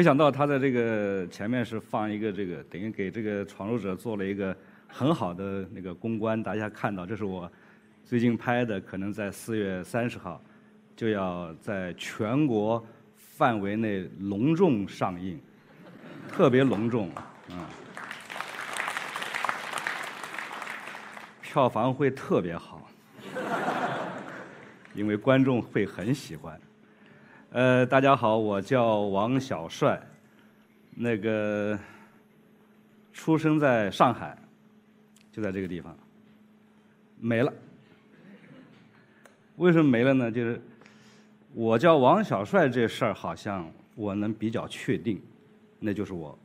没想到他在这个前面是放一个这个，等于给这个闯入者做了一个很好的那个公关。大家看到，这是我最近拍的，可能在四月三十号就要在全国范围内隆重上映，特别隆重，嗯，票房会特别好，因为观众会很喜欢。呃，大家好，我叫王小帅，那个出生在上海，就在这个地方，没了。为什么没了呢？就是我叫王小帅这事儿，好像我能比较确定，那就是我。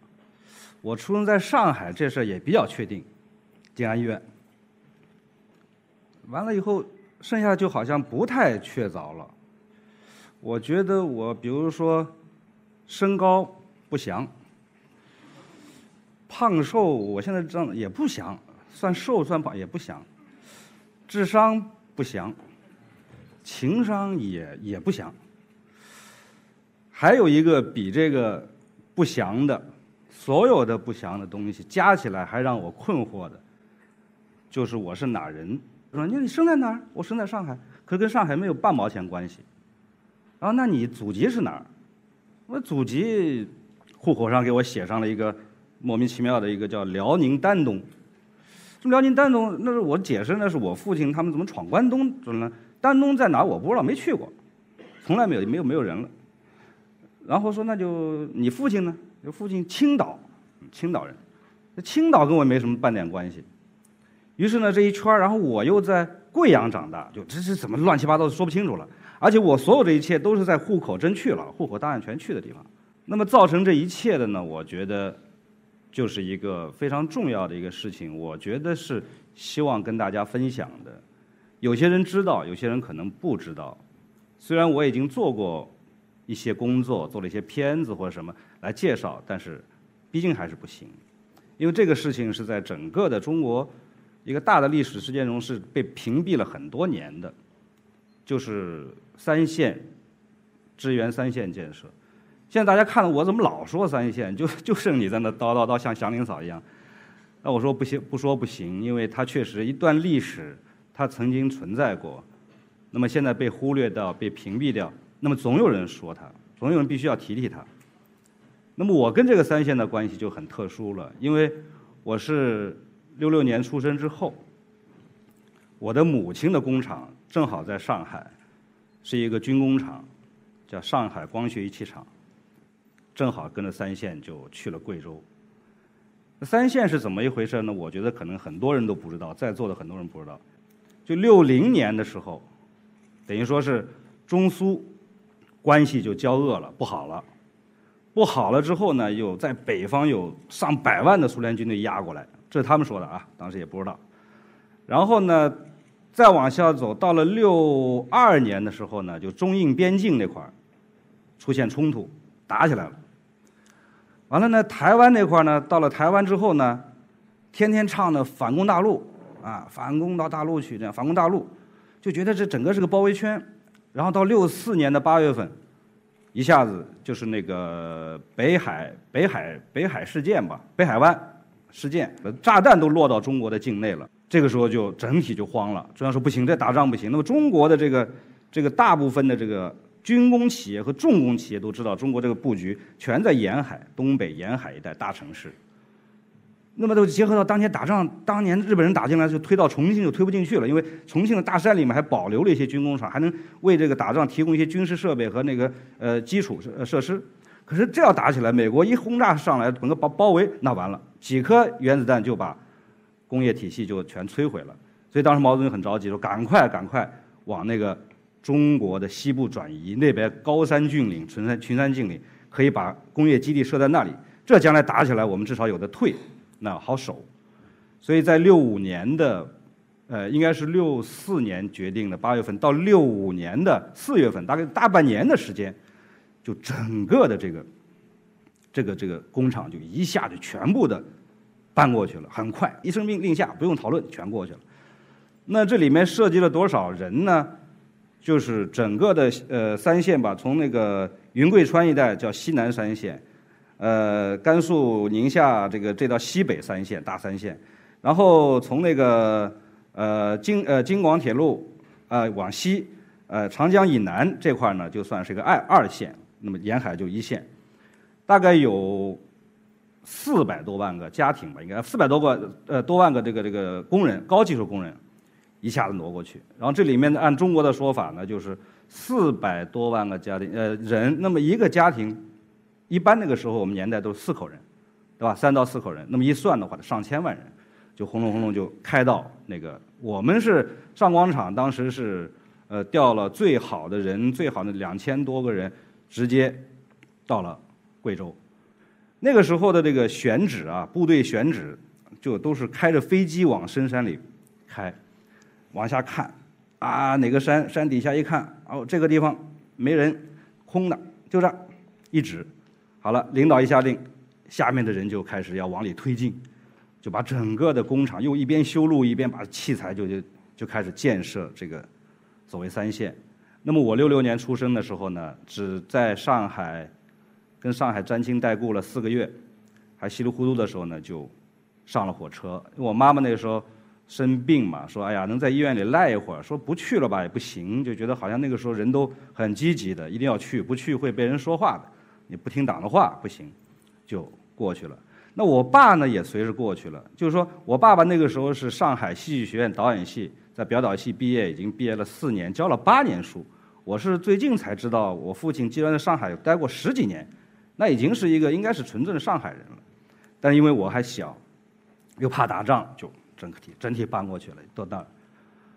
我出生在上海这事儿也比较确定，静安医院。完了以后，剩下就好像不太确凿了。我觉得我，比如说，身高不详，胖瘦，我现在这样也不详，算瘦算胖也不详，智商不详，情商也也不详，还有一个比这个不详的，所有的不详的东西加起来还让我困惑的，就是我是哪人？说你你生在哪儿？我生在上海，可跟上海没有半毛钱关系。啊，那你祖籍是哪儿？我祖籍户口上给我写上了一个莫名其妙的一个叫辽宁丹东。这辽宁丹东，那是我解释，那是我父亲他们怎么闯关东怎么了？丹东在哪？我不知道，没去过，从来没有，没有没有人了。然后说那就你父亲呢？就父亲青岛，青岛人，那青岛跟我没什么半点关系。于是呢，这一圈然后我又在贵阳长大，就这是怎么乱七八糟说不清楚了。而且我所有这一切都是在户口真去了，户口档案全去的地方。那么造成这一切的呢？我觉得就是一个非常重要的一个事情。我觉得是希望跟大家分享的。有些人知道，有些人可能不知道。虽然我已经做过一些工作，做了一些片子或者什么来介绍，但是毕竟还是不行。因为这个事情是在整个的中国一个大的历史事件中是被屏蔽了很多年的，就是。三线支援三线建设，现在大家看了我怎么老说三线，就 就剩你在那叨叨叨像祥林嫂一样。那我说不行，不说不行，因为它确实一段历史，它曾经存在过。那么现在被忽略掉、被屏蔽掉，那么总有人说它，总有人必须要提提它。那么我跟这个三线的关系就很特殊了，因为我是六六年出生之后，我的母亲的工厂正好在上海。是一个军工厂，叫上海光学仪器厂，正好跟着三线就去了贵州。三线是怎么一回事呢？我觉得可能很多人都不知道，在座的很多人不知道。就六零年的时候，等于说是中苏关系就交恶了，不好了。不好了之后呢，又在北方有上百万的苏联军队压过来，这是他们说的啊，当时也不知道。然后呢？再往下走，到了六二年的时候呢，就中印边境那块儿出现冲突，打起来了。完了呢，台湾那块儿呢，到了台湾之后呢，天天唱的反攻大陆啊，反攻到大陆去，这样反攻大陆，就觉得这整个是个包围圈。然后到六四年的八月份，一下子就是那个北海北海北海事件吧，北海湾事件，炸弹都落到中国的境内了。这个时候就整体就慌了，中央说不行，这打仗不行。那么中国的这个这个大部分的这个军工企业和重工企业都知道，中国这个布局全在沿海、东北沿海一带大城市。那么都结合到当年打仗，当年日本人打进来就推到重庆就推不进去了，因为重庆的大山里面还保留了一些军工厂，还能为这个打仗提供一些军事设备和那个呃基础设设施。可是这要打起来，美国一轰炸上来，整个包包围，那完了，几颗原子弹就把。工业体系就全摧毁了，所以当时毛泽东很着急，说赶快赶快往那个中国的西部转移，那边高山峻岭、群山群山峻岭，可以把工业基地设在那里，这将来打起来我们至少有的退，那好守。所以在六五年的，呃，应该是六四年决定的八月份，到六五年的四月份，大概大半年的时间，就整个的这个这个这个工厂就一下就全部的。搬过去了，很快，一声命令下，不用讨论，全过去了。那这里面涉及了多少人呢？就是整个的呃三线吧，从那个云贵川一带叫西南三线，呃，甘肃、宁夏这个这到西北三线大三线，然后从那个呃京呃京广铁路呃往西，呃长江以南这块呢，就算是个二二线，那么沿海就一线，大概有四百多万个家庭吧，应该四百多个呃多万个这个这个工人，高技术工人一下子挪过去，然后这里面，按中国的说法呢，就是四百多万个家庭呃人，那么一个家庭。一般那个时候，我们年代都是四口人，对吧？三到四口人，那么一算的话，上千万人，就轰隆轰隆就开到那个。我们是上广场，当时是呃调了最好的人，最好的两千多个人，直接到了贵州。那个时候的这个选址啊，部队选址就都是开着飞机往深山里开，往下看啊，哪个山山底下一看，哦，这个地方没人，空的，就这一指。好了，领导一下令，下面的人就开始要往里推进，就把整个的工厂又一边修路一边把器材就就就开始建设这个所谓三线。那么我六六年出生的时候呢，只在上海跟上海沾亲带故了四个月，还稀里糊涂的时候呢就上了火车。我妈妈那个时候生病嘛，说哎呀能在医院里赖一会儿，说不去了吧也不行，就觉得好像那个时候人都很积极的，一定要去，不去会被人说话的。你不听党的话不行，就过去了。那我爸呢也随着过去了。就是说我爸爸那个时候是上海戏剧学院导演系，在表导系毕业，已经毕业了四年，教了八年书。我是最近才知道，我父亲居然在上海待过十几年，那已经是一个应该是纯正的上海人了。但因为我还小，又怕打仗，就整体整体搬过去了，到那儿。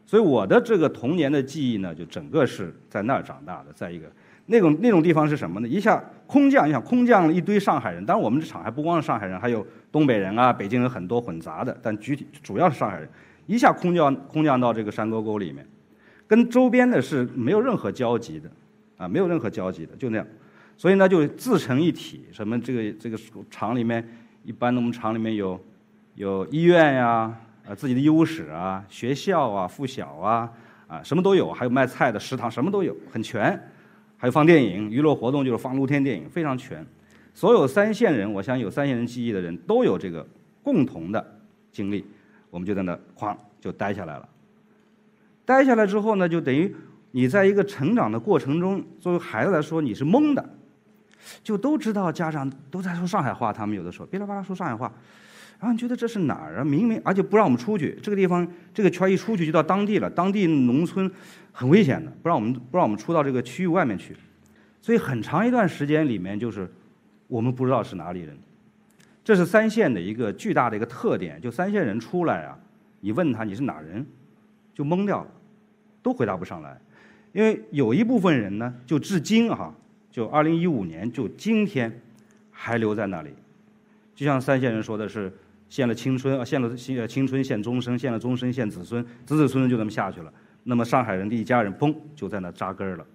所以我的这个童年的记忆呢，就整个是在那儿长大的。再一个。那种那种地方是什么呢？一下空降，你想空降了一堆上海人，当然我们这厂还不光是上海人，还有东北人啊、北京人很多混杂的，但具体主要是上海人。一下空降空降到这个山沟沟里面，跟周边的是没有任何交集的，啊，没有任何交集的，就那样。所以呢，就自成一体。什么这个这个厂里面，一般的我们厂里面有有医院呀，呃，自己的医务室啊，学校啊，附小啊，啊，什么都有，还有卖菜的食堂，什么都有，很全。还有放电影，娱乐活动就是放露天电影，非常全。所有三线人，我相信有三线人记忆的人都有这个共同的经历。我们就在那哐就待下来了。待下来之后呢，就等于你在一个成长的过程中，作为孩子来说你是懵的，就都知道家长都在说上海话，他们有的时候噼里啪啦说上海话，然后你觉得这是哪儿啊？明明而且不让我们出去，这个地方这个圈一出去就到当地了，当地农村。很危险的，不让我们不让我们出到这个区域外面去，所以很长一段时间里面就是我们不知道是哪里人，这是三线的一个巨大的一个特点。就三线人出来啊，你问他你是哪人，就懵掉了，都回答不上来，因为有一部分人呢，就至今哈，就二零一五年就今天还留在那里，就像三线人说的是，献了青春啊，献了青青春献终身，献了终身献子孙，子子孙孙就这么下去了。那么上海人的一家人，嘣就在那扎根了。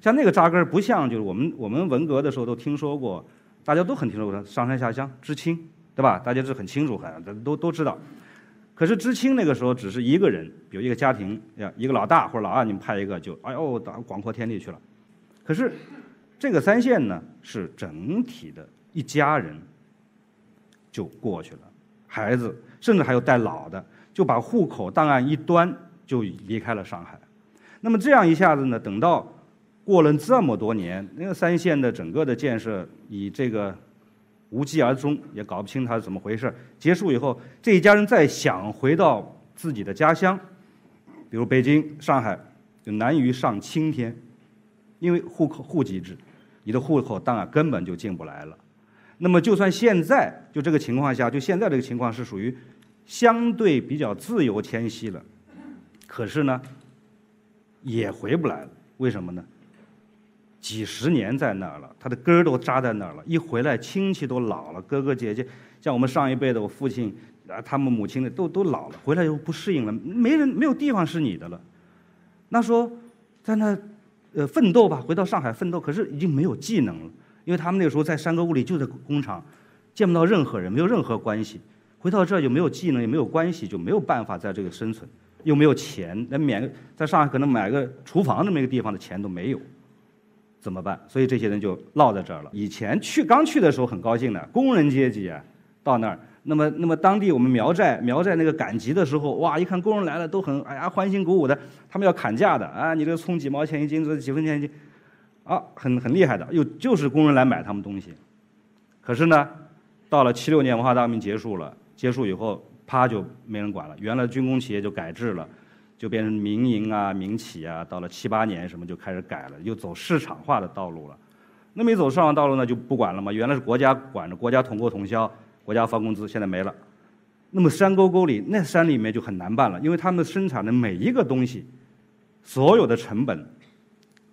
像那个扎根不像就是我们我们文革的时候都听说过，大家都很听说过上山下乡知青，对吧？大家是很清楚，很都都知道。可是知青那个时候只是一个人，比如一个家庭，呀，一个老大或者老二，你们派一个就哎呦到广阔天地去了。可是这个三线呢，是整体的一家人就过去了，孩子甚至还有带老的，就把户口档案一端。就离开了上海，那么这样一下子呢？等到过了这么多年，那个三线的整个的建设以这个无疾而终，也搞不清它是怎么回事。结束以后，这一家人再想回到自己的家乡，比如北京、上海，就难于上青天，因为户口户籍制，你的户口档案根本就进不来了。那么就算现在就这个情况下，就现在这个情况是属于相对比较自由迁徙了。可是呢，也回不来了。为什么呢？几十年在那儿了，他的根儿都扎在那儿了。一回来，亲戚都老了，哥哥姐姐，像我们上一辈的，我父亲啊，他们母亲的都都老了，回来以后不适应了，没人没有地方是你的了。那说在那呃奋斗吧，回到上海奋斗，可是已经没有技能了，因为他们那个时候在山沟屋里就在工厂，见不到任何人，没有任何关系。回到这儿就没有技能，也没有关系，就没有办法在这个生存。又没有钱，那免在上海可能买个厨房这么一个地方的钱都没有，怎么办？所以这些人就落在这儿了。以前去刚去的时候很高兴的，工人阶级啊，到那儿，那么那么当地我们苗寨苗寨那个赶集的时候，哇，一看工人来了，都很哎呀欢欣鼓舞的，他们要砍价的啊，你这个葱几毛钱一斤，这几分钱一斤，啊，很很厉害的，又就是工人来买他们东西。可是呢，到了七六年文化大革命结束了，结束以后，啪就没人管了，原来军工企业就改制了。就变成民营啊、民企啊，到了七八年什么就开始改了，又走市场化的道路了。那么一走市场道路呢，就不管了嘛。原来是国家管着，国家统购统销，国家发工资，现在没了。那么山沟沟里那山里面就很难办了，因为他们生产的每一个东西，所有的成本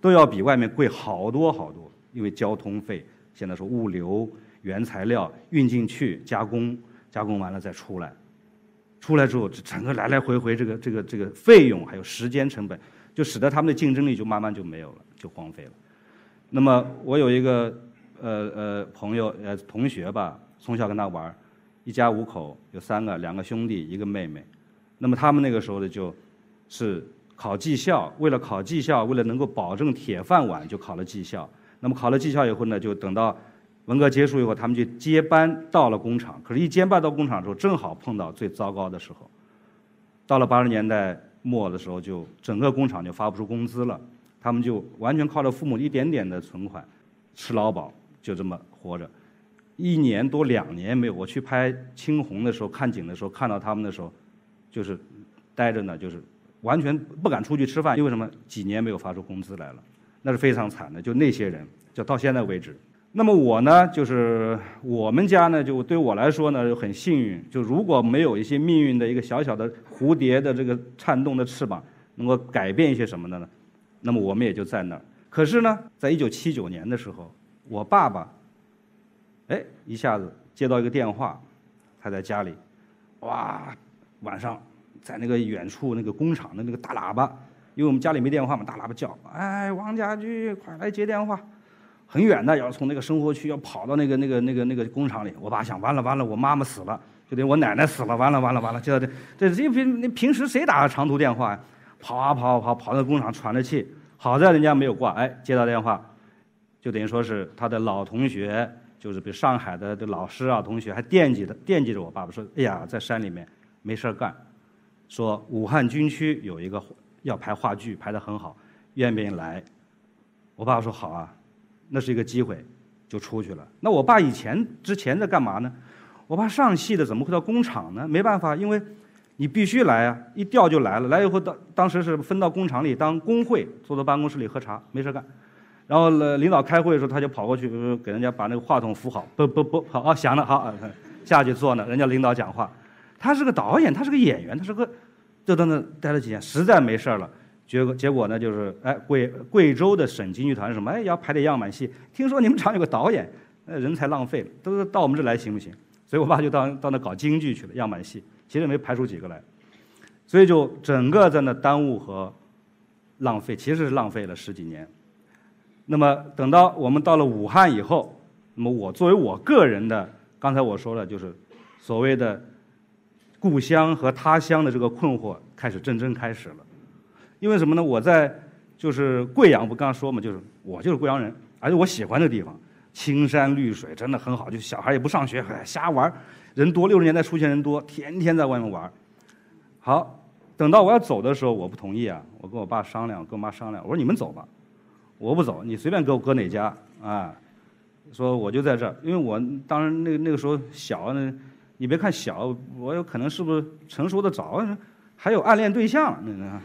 都要比外面贵好多好多，因为交通费，现在说物流、原材料运进去加工，加工完了再出来。出来之后，整个来来回回这个这个这个费用还有时间成本，就使得他们的竞争力就慢慢就没有了，就荒废了。那么我有一个呃呃朋友呃同学吧，从小跟他玩，一家五口，有三个，两个兄弟，一个妹妹。那么他们那个时候呢，就是考技校，为了考技校，为了能够保证铁饭碗，就考了技校。那么考了技校以后呢，就等到。文革结束以后，他们就接班到了工厂。可是，一接班到工厂的时候，正好碰到最糟糕的时候。到了八十年代末的时候，就整个工厂就发不出工资了。他们就完全靠着父母一点点的存款，吃劳保，就这么活着。一年多两年没有。我去拍青红的时候，看景的时候，看到他们的时候，就是待着呢，就是完全不敢出去吃饭，因为什么？几年没有发出工资来了，那是非常惨的。就那些人，就到现在为止。那么我呢，就是我们家呢，就对我来说呢，就很幸运。就如果没有一些命运的一个小小的蝴蝶的这个颤动的翅膀，能够改变一些什么的呢？那么我们也就在那儿。可是呢，在一九七九年的时候，我爸爸，哎，一下子接到一个电话，他在家里，哇，晚上在那个远处那个工厂的那个大喇叭，因为我们家里没电话嘛，大喇叭叫，哎，王家驹，快来接电话。很远的，要从那个生活区要跑到那个那个那个那个工厂里。我爸想，完了完了，我妈妈死了，就等于我奶奶死了，完了完了完了，就这这这平平时谁打个长途电话呀？跑啊跑啊跑跑到工厂喘着气，好在人家没有挂，哎，接到电话，就等于说是他的老同学，就是比如上海的的老师啊同学，还惦记的惦记着我爸爸，说，哎呀，在山里面没事干，说武汉军区有一个要排话剧，排得很好，愿不愿意来？我爸爸说好啊。那是一个机会，就出去了。那我爸以前之前在干嘛呢？我爸上戏的怎么会到工厂呢？没办法，因为你必须来啊，一调就来了。来以后，当当时是分到工厂里当工会，坐在办公室里喝茶，没事干。然后呢，领导开会的时候，他就跑过去给人家把那个话筒扶好，不不不，好啊，响了，好，下去坐呢。人家领导讲话，他是个导演，他是个演员，他是个，就在那待了几天，实在没事了。结果结果呢，就是哎，贵贵州的省京剧团什么哎，要排点样板戏。听说你们厂有个导演，呃，人才浪费了，都到我们这来行不行？所以我爸就到到那搞京剧去了，样板戏，其实没排出几个来，所以就整个在那耽误和浪费，其实是浪费了十几年。那么等到我们到了武汉以后，那么我作为我个人的，刚才我说了，就是所谓的故乡和他乡的这个困惑开始真正开始了。因为什么呢？我在就是贵阳，不刚说嘛，就是我就是贵阳人，而且我喜欢这地方，青山绿水，真的很好。就小孩也不上学，瞎玩，人多，六十年代出现人多，天天在外面玩。好，等到我要走的时候，我不同意啊，我跟我爸商量，跟我妈商量，我说你们走吧，我不走，你随便给我搁哪家啊？说我就在这儿，因为我当然那个那个时候小呢，你别看小，我有可能是不是成熟的早，还有暗恋对象，那个。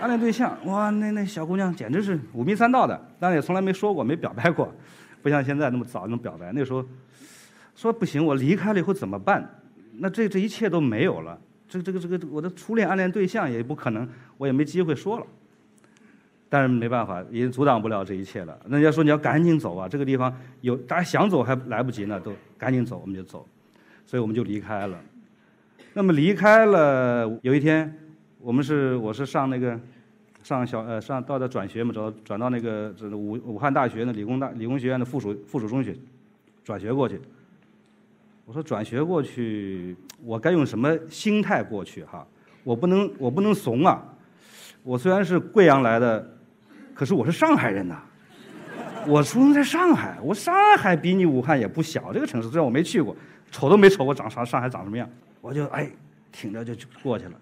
暗恋对象，哇，那那小姑娘简直是五迷三道的，当然也从来没说过，没表白过，不像现在那么早能表白。那时候说不行，我离开了以后怎么办？那这这一切都没有了，这这个这个我的初恋暗恋对象也不可能，我也没机会说了。但是没办法，已经阻挡不了这一切了。人家说你要赶紧走啊，这个地方有大家想走还来不及呢，都赶紧走，我们就走，所以我们就离开了。那么离开了，有一天。我们是我是上那个上小呃上到的转学嘛，转转到那个这武武汉大学的理工大理工学院的附属附属中学转学过去。我说转学过去，我该用什么心态过去哈？我不能我不能怂啊！我虽然是贵阳来的，可是我是上海人呐。我出生在上海，我上海比你武汉也不小，这个城市虽然我没去过，瞅都没瞅过长啥上海长什么样，我就哎挺着就就过去了。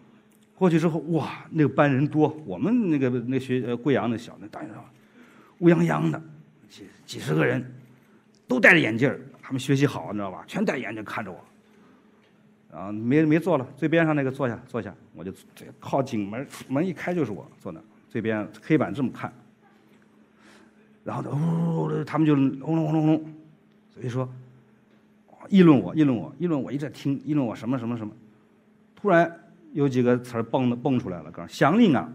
过去之后，哇，那个班人多，我们那个那学呃贵阳那小那大学生，乌泱泱的，几几十个人，都戴着眼镜他们学习好，你知道吧？全戴眼镜看着我。啊，没没坐了，最边上那个坐下坐下，我就靠紧门，门一开就是我坐那，最边黑板这么看。然后呜，他们就轰隆轰隆隆，所以说议论我，议论我，议论我，一直在听，议论我什么什么什么。突然有几个词儿蹦的蹦出来了，告诉乡邻啊，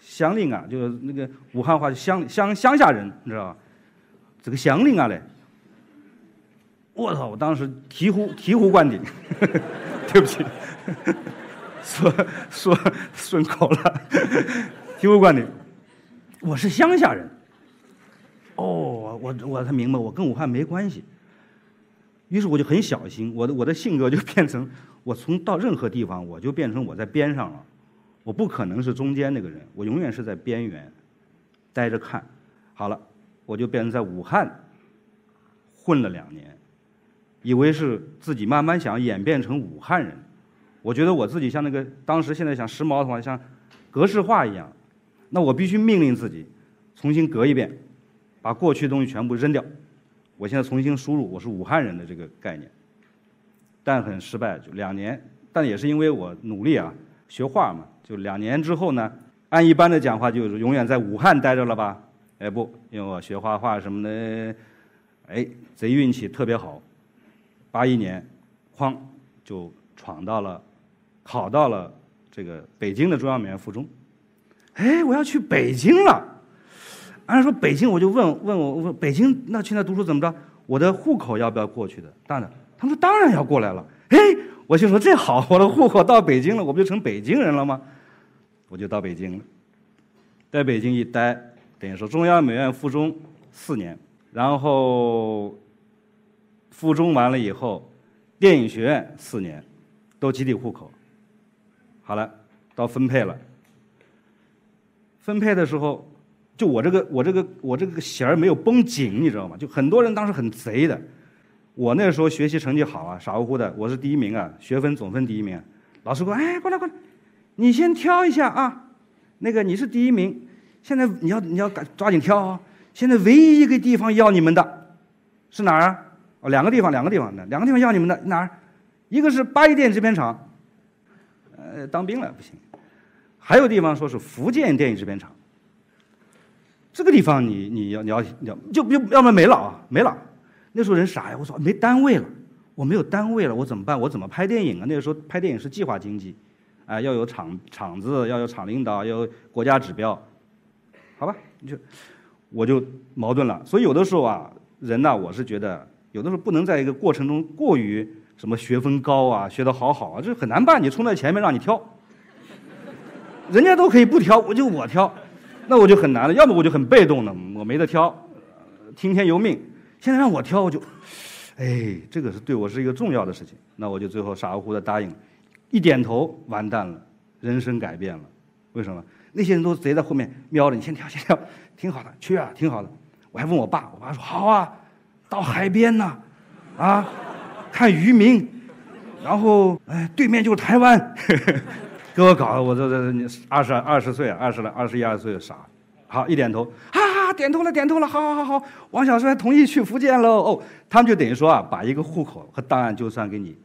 乡邻啊，就是那个武汉话乡乡乡下人，你知道吧？这个乡邻啊嘞。我操！我当时醍醐醍醐灌顶，对不起，说说顺口了，醍醐灌顶。我是乡下人。哦，我我才明白，我跟武汉没关系。于是我就很小心，我的我的性格就变成，我从到任何地方，我就变成我在边上了，我不可能是中间那个人，我永远是在边缘，待着看。好了，我就变成在武汉混了两年。以为是自己慢慢想演变成武汉人，我觉得我自己像那个当时现在想时髦的话，像格式化一样，那我必须命令自己重新革一遍，把过去的东西全部扔掉。我现在重新输入我是武汉人的这个概念，但很失败，就两年，但也是因为我努力啊，学画嘛，就两年之后呢，按一般的讲话就是永远在武汉待着了吧？哎不，因为我学画画什么的，哎，贼运气特别好。八一年，哐就闯到了，考到了这个北京的中央美院附中。哎，我要去北京了。按说北京，我就问问我问北京那去那读书怎么着？我的户口要不要过去的？当然，他们说当然要过来了。哎，我就说这好，我的户口到北京了，我不就成北京人了吗？我就到北京了，在北京一待，等于说中央美院附中四年，然后。附中完了以后，电影学院四年，都集体户口。好了，到分配了。分配的时候，就我这个我这个我这个弦儿没有绷紧，你知道吗？就很多人当时很贼的。我那时候学习成绩好啊，傻乎乎的，我是第一名啊，学分总分第一名。老师说：“哎，过来过来，你先挑一下啊。那个你是第一名，现在你要你要赶抓紧挑啊。现在唯一一个地方要你们的，是哪儿啊？”哦，两个地方，两个地方的，两个地方要你们的哪儿？一个是八一电影制片厂，呃，当兵了不行。还有地方说是福建电影制片厂。这个地方你你要你要你要就就要不然没了啊，没了。那时候人傻呀，我说没单位了，我没有单位了，我怎么办？我怎么拍电影啊？那个时候拍电影是计划经济，啊，要有厂厂子，要有厂领导，要有国家指标，好吧？你就我就矛盾了。所以有的时候啊，人呢，我是觉得。有的时候不能在一个过程中过于什么学分高啊，学得好好啊，这很难办。你冲在前面让你挑，人家都可以不挑，我就我挑，那我就很难了。要么我就很被动的，我没得挑，听天由命。现在让我挑，我就，哎，这个是对我是一个重要的事情。那我就最后傻乎乎的答应，一点头，完蛋了，人生改变了。为什么？那些人都贼在后面瞄着你，先挑，先挑，挺好的，去啊，挺好的。我还问我爸，我爸说好啊。到海边呢，啊，看渔民，然后哎，对面就是台湾，给我搞的，我这这二十二十岁，二十来二十一二岁傻，好一点头，啊，点头了，点头了，好好好好，王小帅同意去福建喽，哦，他们就等于说啊，把一个户口和档案就算给你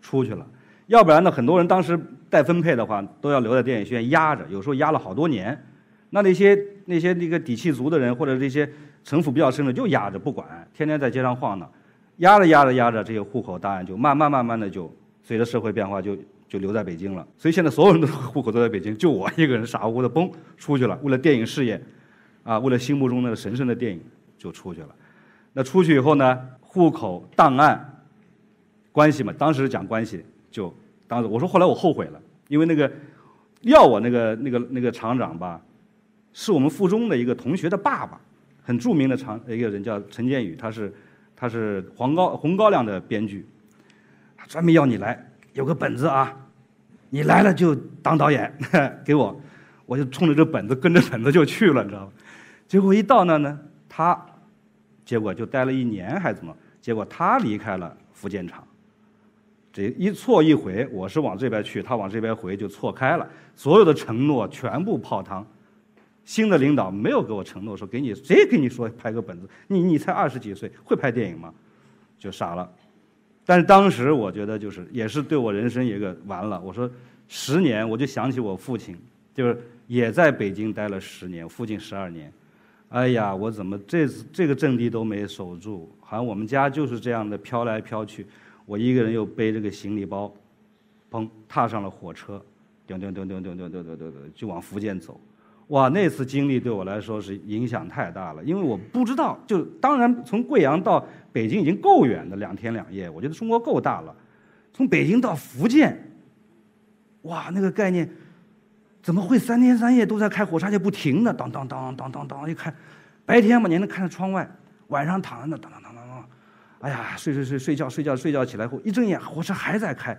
出去了，要不然呢，很多人当时待分配的话，都要留在电影学院压着，有时候压了好多年，那那些那些那个底气足的人或者这些。城府比较深的就压着不管，天天在街上晃荡，压着压着压着，这些户口档案就慢慢慢慢的就随着社会变化就就留在北京了。所以现在所有人的户口都在北京，就我一个人傻乎乎的嘣出去了，为了电影事业，啊，为了心目中那个神圣的电影就出去了。那出去以后呢，户口档案关系嘛，当时讲关系就当时我说后来我后悔了，因为那个要我那个那个那个厂长吧，是我们附中的一个同学的爸爸。很著名的厂一个人叫陈建宇，他是他是黄高红高粱的编剧，他专门要你来，有个本子啊，你来了就当导演，给我，我就冲着这本子跟着本子就去了，你知道吗？结果一到那呢，他结果就待了一年还怎么？结果他离开了福建厂，这一错一回，我是往这边去，他往这边回，就错开了，所有的承诺全部泡汤。新的领导没有给我承诺说给你谁给你说拍个本子，你你才二十几岁，会拍电影吗？就傻了。但是当时我觉得就是也是对我人生一个完了。我说十年，我就想起我父亲，就是也在北京待了十年，父亲十二年。哎呀，我怎么这次这个阵地都没守住？好像我们家就是这样的飘来飘去，我一个人又背着个行李包，砰，踏上了火车，叮叮叮叮叮叮叮叮叮，就往福建走。哇，那次经历对我来说是影响太大了，因为我不知道，就当然从贵阳到北京已经够远的，两天两夜，我觉得中国够大了。从北京到福建，哇，那个概念怎么会三天三夜都在开火车，而且不停的，当当当当当当，一看，白天嘛你能看着窗外，晚上躺在那，当当当当当，哎呀，睡睡睡睡觉睡觉睡觉起来后一睁眼，火车还在开，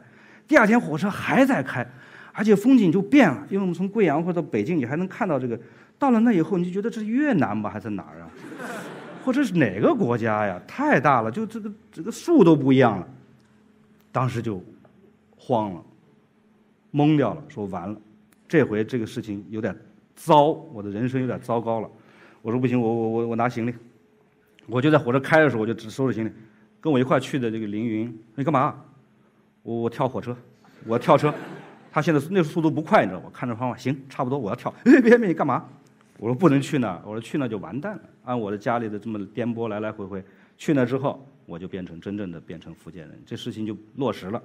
第二天火车还在开。而且风景就变了，因为我们从贵阳或者到北京，你还能看到这个。到了那以后，你就觉得这是越南吧，还是哪儿啊？或者是哪个国家呀？太大了，就这个这个树都不一样了。当时就慌了，懵掉了，说完了，这回这个事情有点糟，我的人生有点糟糕了。我说不行，我我我我拿行李，我就在火车开的时候，我就只收拾行李。跟我一块去的这个凌云，你干嘛？我我跳火车，我跳车。他现在那速度不快，你知道吗？看着方法，行，差不多，我要跳。哎，别别，你干嘛？我说不能去那儿，我说去那就完蛋了。按我的家里的这么颠簸来来回回，去那之后，我就变成真正的变成福建人，这事情就落实了。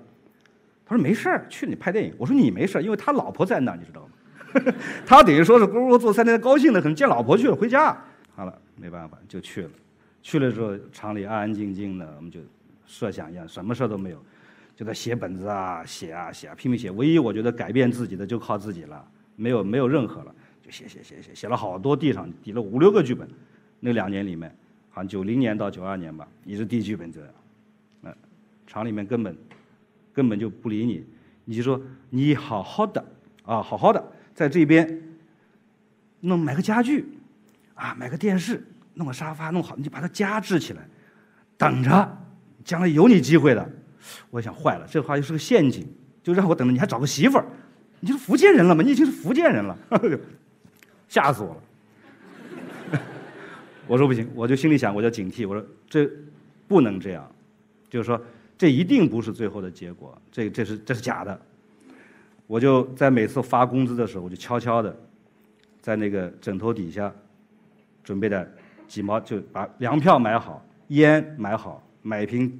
他说没事儿，去你拍电影。我说你没事儿，因为他老婆在那儿，你知道吗？他等于说是咕咕做三天，高兴的很，见老婆去了，回家。好了，没办法，就去了。去了之后，厂里安安静静的，我们就设想一样，什么事儿都没有。就在写本子啊，写啊写啊，拼命写。唯一我觉得改变自己的就靠自己了，没有没有任何了，就写写写写，写了好多地上抵了五六个剧本。那两年里面，好像九零年到九二年吧，一直递剧本这样。那厂里面根本根本就不理你，你就说你好好的啊，好好的在这边弄买个家具啊，买个电视，弄个沙发弄好，你就把它加置起来，等着将来有你机会的。我想坏了，这话又是个陷阱，就让我等着，你还找个媳妇儿？你就是福建人了吗？你已经是福建人了，吓死我了！我说不行，我就心里想，我就警惕，我说这不能这样，就是说这一定不是最后的结果，这这是这是假的。我就在每次发工资的时候，我就悄悄的在那个枕头底下准备的几毛，就把粮票买好，烟买好，买一瓶。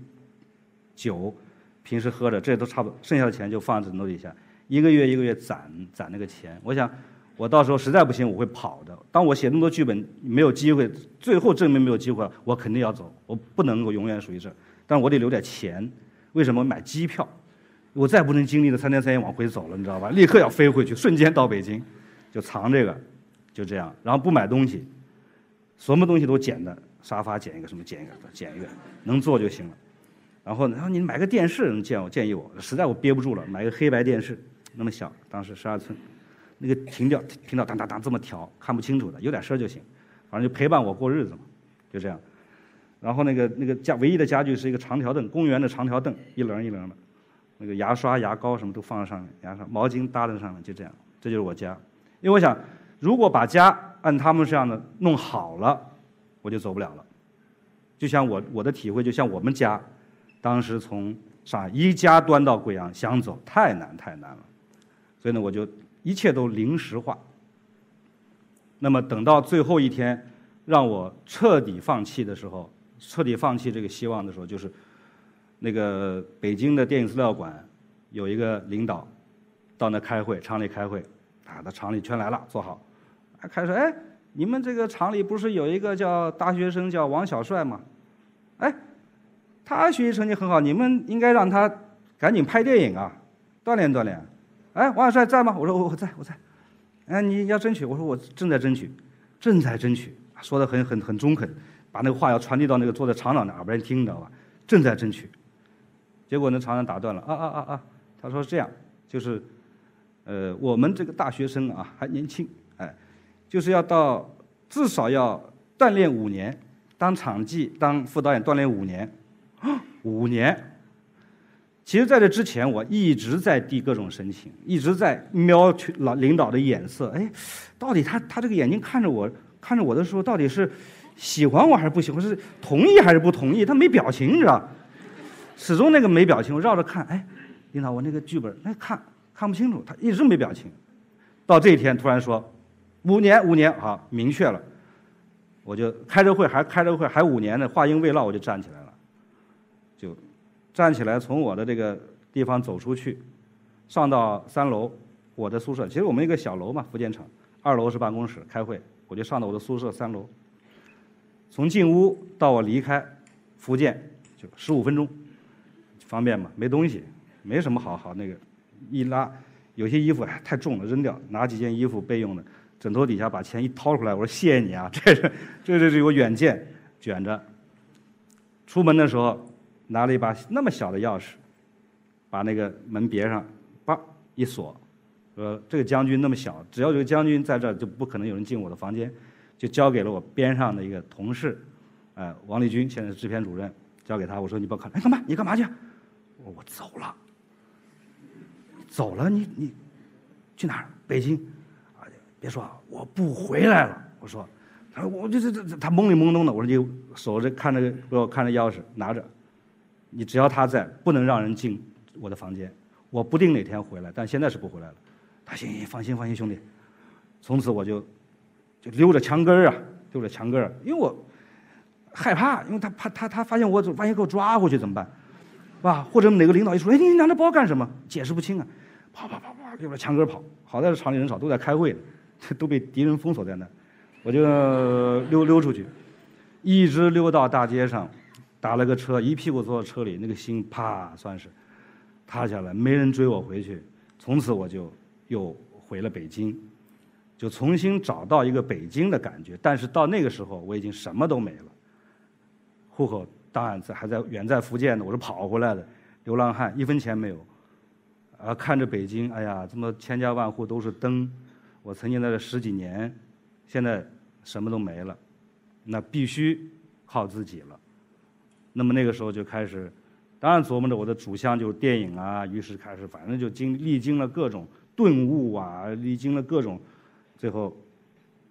酒，平时喝着，这都差不多，剩下的钱就放在枕头底下，一个月一个月攒攒那个钱。我想，我到时候实在不行，我会跑的。当我写那么多剧本没有机会，最后证明没有机会了，我肯定要走，我不能够永远属于这。但我得留点钱，为什么买机票？我再不能经历了三天三夜往回走了，你知道吧？立刻要飞回去，瞬间到北京，就藏这个，就这样。然后不买东西，什么东西都捡的，沙发捡一个，什么捡一个，捡一个，能坐就行了。然后呢，然后你买个电视，建我建议我，实在我憋不住了，买个黑白电视，那么小，当时十二寸，那个停掉，停到当当当这么调，看不清楚的，有点声就行，反正就陪伴我过日子嘛，就这样。然后那个那个家唯一的家具是一个长条凳，公园的长条凳，一棱一棱的，那个牙刷、牙膏什么都放在上面，牙刷、毛巾搭在上面，就这样，这就是我家。因为我想，如果把家按他们这样的弄好了，我就走不了了。就像我我的体会，就像我们家。当时从上海一家端到贵阳，想走太难太难了，所以呢，我就一切都临时化。那么等到最后一天，让我彻底放弃的时候，彻底放弃这个希望的时候，就是那个北京的电影资料馆有一个领导到那开会，厂里开会，啊，那厂里全来了，坐好，开始哎，你们这个厂里不是有一个叫大学生叫王小帅吗？哎。他学习成绩很好，你们应该让他赶紧拍电影啊，锻炼锻炼。哎，王小帅在吗？我说我我在我在。哎，你要争取，我说我正在争取，正在争取，说的很很很中肯，把那个话要传递到那个坐在厂长的耳边听，你知道吧？正在争取。结果呢，厂长打断了，啊啊啊啊！他说这样，就是，呃，我们这个大学生啊还年轻，哎，就是要到至少要锻炼五年。当场记、当副导演锻炼五年，五年。其实，在这之前，我一直在递各种申请，一直在瞄去老领导的眼色。哎，到底他他这个眼睛看着我，看着我的时候，到底是喜欢我还是不喜欢？是同意还是不同意？他没表情，你知道？始终那个没表情，我绕着看。哎，领导，我那个剧本，那看看不清楚，他一直没表情。到这一天，突然说，五年，五年，好，明确了。我就开着会，还开着会，还五年呢。话音未落，我就站起来，站起来，从我的这个地方走出去，上到三楼，我的宿舍。其实我们一个小楼嘛，福建城，二楼是办公室开会，我就上到我的宿舍三楼。从进屋到我离开福建，就十五分钟，方便嘛？没东西，没什么好好那个，一拉，有些衣服太重了，扔掉，拿几件衣服备用的，枕头底下把钱一掏出来，我说谢谢你啊，这是这这是有远见，卷着。出门的时候。拿了一把那么小的钥匙，把那个门别上，叭一锁，说这个将军那么小，只要有个将军在这儿，就不可能有人进我的房间，就交给了我边上的一个同事，呃，王立军，现在是制片主任，交给他，我说你不要看，哎，干嘛？你干嘛去？我我走了，走了，你你去哪儿？北京？啊，别说，我不回来了。我说，他说我这这这，他懵里懵懂的。我说你守着看着，给我看着钥匙，拿着。你只要他在，不能让人进我的房间。我不定哪天回来，但现在是不回来了。他行行，放心放心，兄弟。从此我就就溜着墙根儿啊，溜着墙根儿，因为我害怕，因为他怕他他发现我万一给我抓回去怎么办？是吧？或者哪个领导一说，哎，你拿着包干什么？解释不清啊，跑跑跑跑，溜着墙根儿跑。好在是厂里人少，都在开会呢，都被敌人封锁在那，我就溜溜出去，一直溜到大街上。打了个车，一屁股坐到车里，那个心啪算是塌下来，没人追我回去。从此我就又回了北京，就重新找到一个北京的感觉。但是到那个时候，我已经什么都没了，户口档案在还在远在福建呢，我是跑回来的，流浪汉，一分钱没有。啊，看着北京，哎呀，这么千家万户都是灯，我曾经在这十几年，现在什么都没了，那必须靠自己了。那么那个时候就开始，当然琢磨着我的主项就是电影啊，于是开始反正就经历经了各种顿悟啊，历经了各种，最后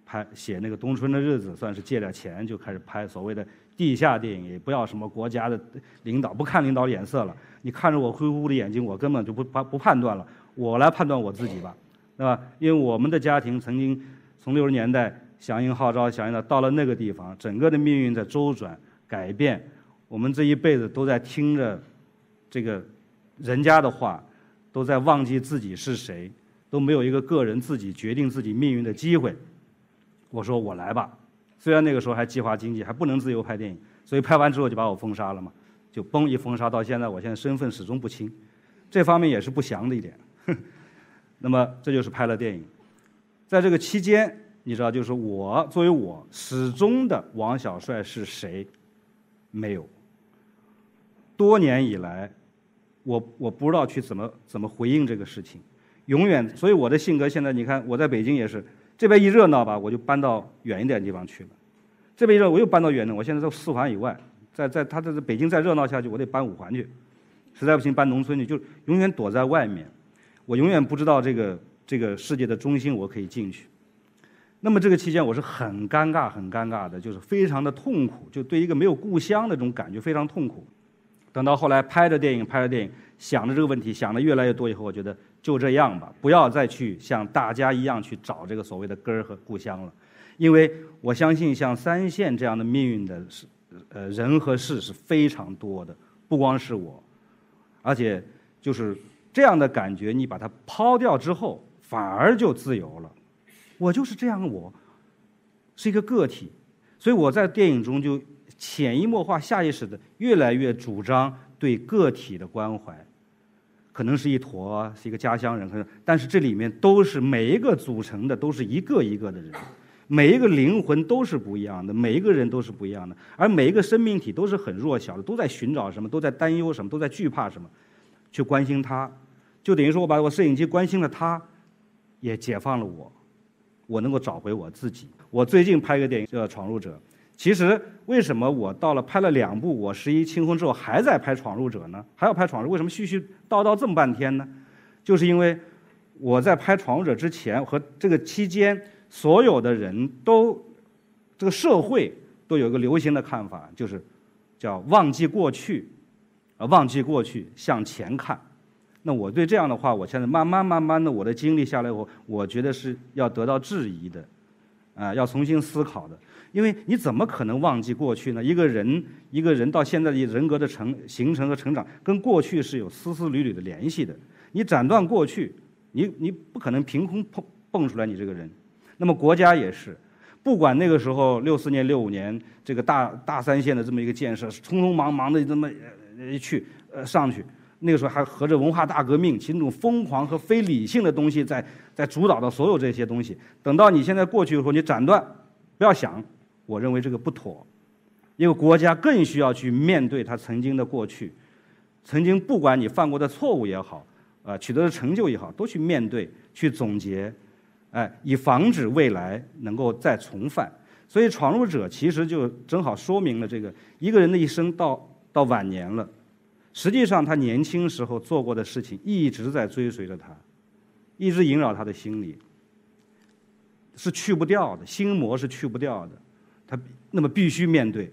拍写那个《冬春的日子》，算是借点钱就开始拍所谓的地下电影，也不要什么国家的领导，不看领导眼色了，你看着我灰乎乎的眼睛，我根本就不判不判断了，我来判断我自己吧，对吧？因为我们的家庭曾经从六十年代响应号召，响应到到了那个地方，整个的命运在周转改变。我们这一辈子都在听着这个人家的话，都在忘记自己是谁，都没有一个个人自己决定自己命运的机会。我说我来吧，虽然那个时候还计划经济，还不能自由拍电影，所以拍完之后就把我封杀了嘛，就嘣一封杀，到现在我现在身份始终不清，这方面也是不祥的一点。那么这就是拍了电影，在这个期间，你知道，就是我作为我始终的王小帅是谁，没有。多年以来，我我不知道去怎么怎么回应这个事情，永远。所以我的性格现在，你看我在北京也是，这边一热闹吧，我就搬到远一点地方去了；这边一热，我又搬到远的。我现在在四环以外，在在他这北京再热闹下去，我得搬五环去，实在不行搬农村去，就永远躲在外面。我永远不知道这个这个世界的中心，我可以进去。那么这个期间我是很尴尬、很尴尬的，就是非常的痛苦，就对一个没有故乡的这种感觉非常痛苦。等到后来拍着电影，拍着电影，想着这个问题，想的越来越多以后，我觉得就这样吧，不要再去像大家一样去找这个所谓的根儿和故乡了，因为我相信像三线这样的命运的是，呃，人和事是非常多的，不光是我，而且就是这样的感觉，你把它抛掉之后，反而就自由了。我就是这样，我是一个个体，所以我在电影中就。潜移默化、下意识的，越来越主张对个体的关怀，可能是一坨，是一个家乡人，可能，但是这里面都是每一个组成的，都是一个一个的人，每一个灵魂都是不一样的，每一个人都是不一样的，而每一个生命体都是很弱小的，都在寻找什么，都在担忧什么，都在惧怕什么，去关心他，就等于说我把我摄影机关心了他，也解放了我，我能够找回我自己。我最近拍个电影叫《闯入者》。其实为什么我到了拍了两部《我十一清空》之后，还在拍《闯入者》呢？还要拍《闯入》，为什么絮絮叨叨这么半天呢？就是因为我在拍《闯入者》之前和这个期间，所有的人都这个社会都有一个流行的看法，就是叫忘记过去，啊，忘记过去，向前看。那我对这样的话，我现在慢慢慢慢的，我的经历下来以后，我觉得是要得到质疑的，啊，要重新思考的。因为你怎么可能忘记过去呢？一个人，一个人到现在的人格的成形成和成长，跟过去是有丝丝缕缕的联系的。你斩断过去，你你不可能凭空蹦蹦出来你这个人。那么国家也是，不管那个时候六四年、六五年这个大大三线的这么一个建设，匆匆忙忙的这么一去呃上去，那个时候还合着文化大革命，其那种疯狂和非理性的东西在在主导的所有这些东西。等到你现在过去的时候，你斩断，不要想。我认为这个不妥，因为国家更需要去面对他曾经的过去，曾经不管你犯过的错误也好，啊，取得的成就也好，都去面对、去总结，哎，以防止未来能够再重犯。所以，闯入者其实就正好说明了这个一个人的一生到到晚年了，实际上他年轻时候做过的事情一直在追随着他，一直萦绕他的心里，是去不掉的，心魔是去不掉的。他那么必须面对，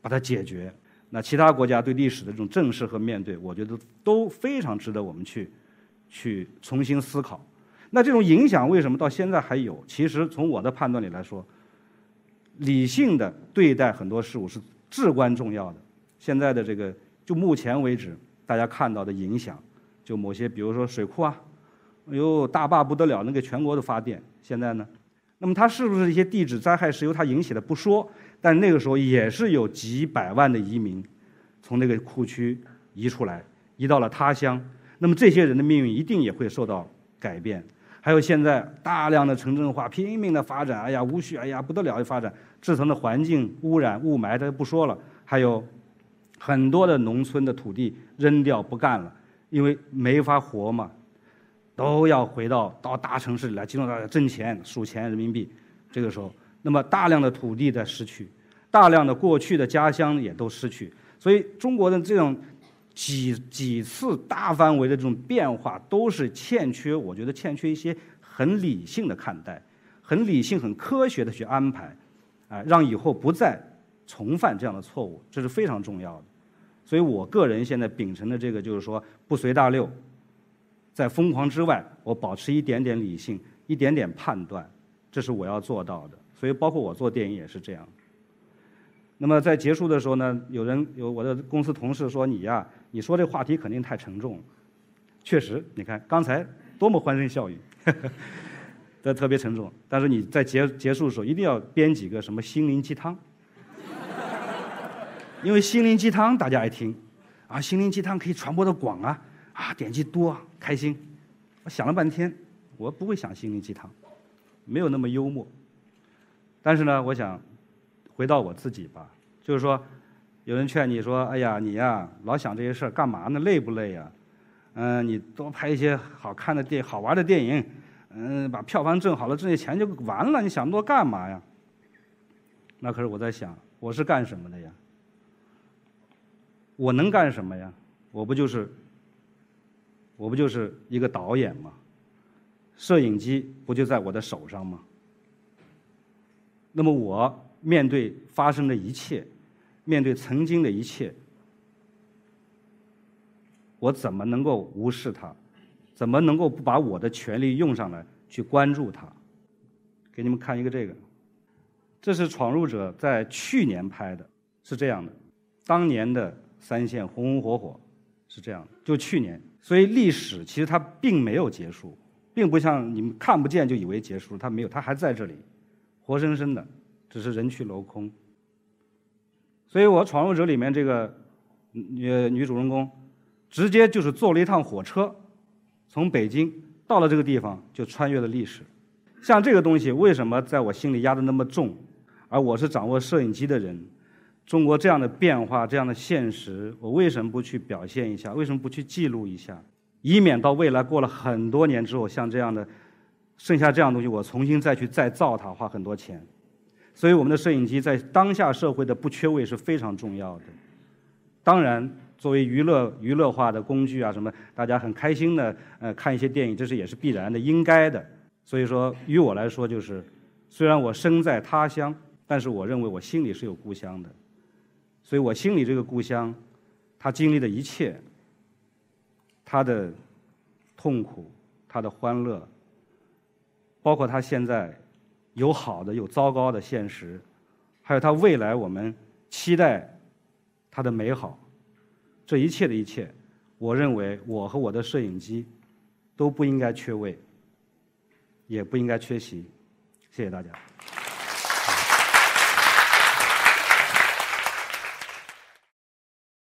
把它解决。那其他国家对历史的这种正视和面对，我觉得都非常值得我们去去重新思考。那这种影响为什么到现在还有？其实从我的判断里来说，理性的对待很多事物是至关重要的。现在的这个，就目前为止大家看到的影响，就某些比如说水库啊，哎呦大坝不得了，能给全国都发电。现在呢？那么它是不是一些地质灾害是由它引起的不说，但那个时候也是有几百万的移民从那个库区移出来，移到了他乡。那么这些人的命运一定也会受到改变。还有现在大量的城镇化拼命的发展，哎呀无序，哎呀不得了的发展，制成的环境污染、雾霾这不说了，还有很多的农村的土地扔掉不干了，因为没法活嘛。都要回到到大城市里来，集中到挣钱、数钱人民币。这个时候，那么大量的土地在失去，大量的过去的家乡也都失去。所以，中国的这种几几次大范围的这种变化，都是欠缺，我觉得欠缺一些很理性的看待，很理性、很科学的去安排，啊，让以后不再重犯这样的错误，这是非常重要的。所以我个人现在秉承的这个，就是说不随大流。在疯狂之外，我保持一点点理性，一点点判断，这是我要做到的。所以，包括我做电影也是这样。那么在结束的时候呢，有人有我的公司同事说：“你呀，你说这话题肯定太沉重。”确实，你看刚才多么欢声笑语，这特别沉重。但是你在结结束的时候一定要编几个什么心灵鸡汤，因为心灵鸡汤大家爱听，啊，心灵鸡汤可以传播的广啊。啊，点击多开心！我想了半天，我不会想心灵鸡汤，没有那么幽默。但是呢，我想回到我自己吧，就是说，有人劝你说：“哎呀，你呀，老想这些事儿干嘛呢？累不累呀？嗯，你多拍一些好看的电、好玩的电影，嗯，把票房挣好了，挣些钱就完了。你想那么多干嘛呀？”那可是我在想，我是干什么的呀？我能干什么呀？我不就是？我不就是一个导演吗？摄影机不就在我的手上吗？那么我面对发生的一切，面对曾经的一切，我怎么能够无视它？怎么能够不把我的权利用上来去关注它？给你们看一个这个，这是《闯入者》在去年拍的，是这样的。当年的三线红红火火，是这样的，就去年。所以历史其实它并没有结束，并不像你们看不见就以为结束了，它没有，它还在这里，活生生的，只是人去楼空。所以我《闯入者》里面这个女女主人公，直接就是坐了一趟火车，从北京到了这个地方，就穿越了历史。像这个东西，为什么在我心里压得那么重？而我是掌握摄影机的人。中国这样的变化，这样的现实，我为什么不去表现一下？为什么不去记录一下？以免到未来过了很多年之后，像这样的，剩下这样东西，我重新再去再造它，花很多钱。所以我们的摄影机在当下社会的不缺位是非常重要的。当然，作为娱乐娱乐化的工具啊，什么大家很开心的呃看一些电影，这是也是必然的、应该的。所以说，于我来说，就是虽然我身在他乡，但是我认为我心里是有故乡的。所以我心里这个故乡，他经历的一切，他的痛苦，他的欢乐，包括他现在有好的有糟糕的现实，还有他未来我们期待他的美好，这一切的一切，我认为我和我的摄影机都不应该缺位，也不应该缺席。谢谢大家。